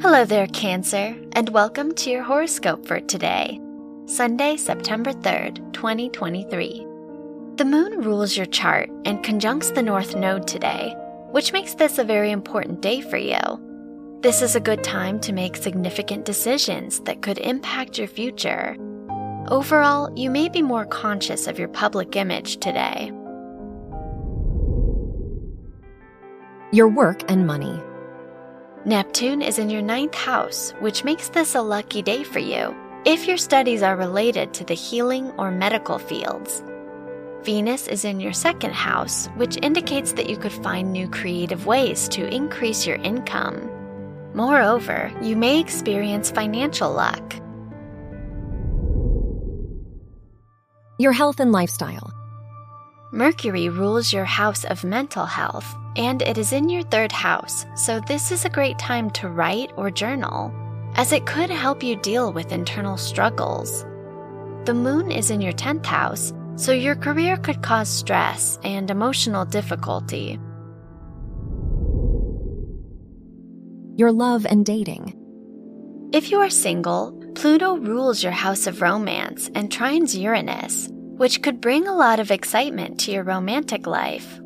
Hello there, Cancer, and welcome to your horoscope for today, Sunday, September 3rd, 2023. The moon rules your chart and conjuncts the North Node today, which makes this a very important day for you. This is a good time to make significant decisions that could impact your future. Overall, you may be more conscious of your public image today. Your work and money. Neptune is in your ninth house, which makes this a lucky day for you if your studies are related to the healing or medical fields. Venus is in your second house, which indicates that you could find new creative ways to increase your income. Moreover, you may experience financial luck. Your health and lifestyle. Mercury rules your house of mental health, and it is in your third house, so this is a great time to write or journal, as it could help you deal with internal struggles. The moon is in your 10th house, so your career could cause stress and emotional difficulty. Your love and dating. If you are single, Pluto rules your house of romance and trines Uranus, which could bring a lot of excitement to your romantic life.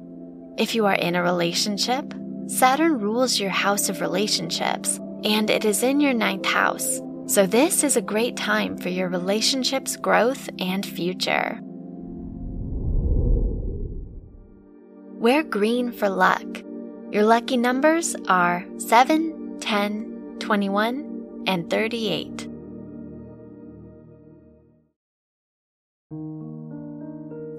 If you are in a relationship, Saturn rules your house of relationships, and it is in your ninth house, so this is a great time for your relationship's growth and future. Wear green for luck. Your lucky numbers are 7, 10, 21, and 38.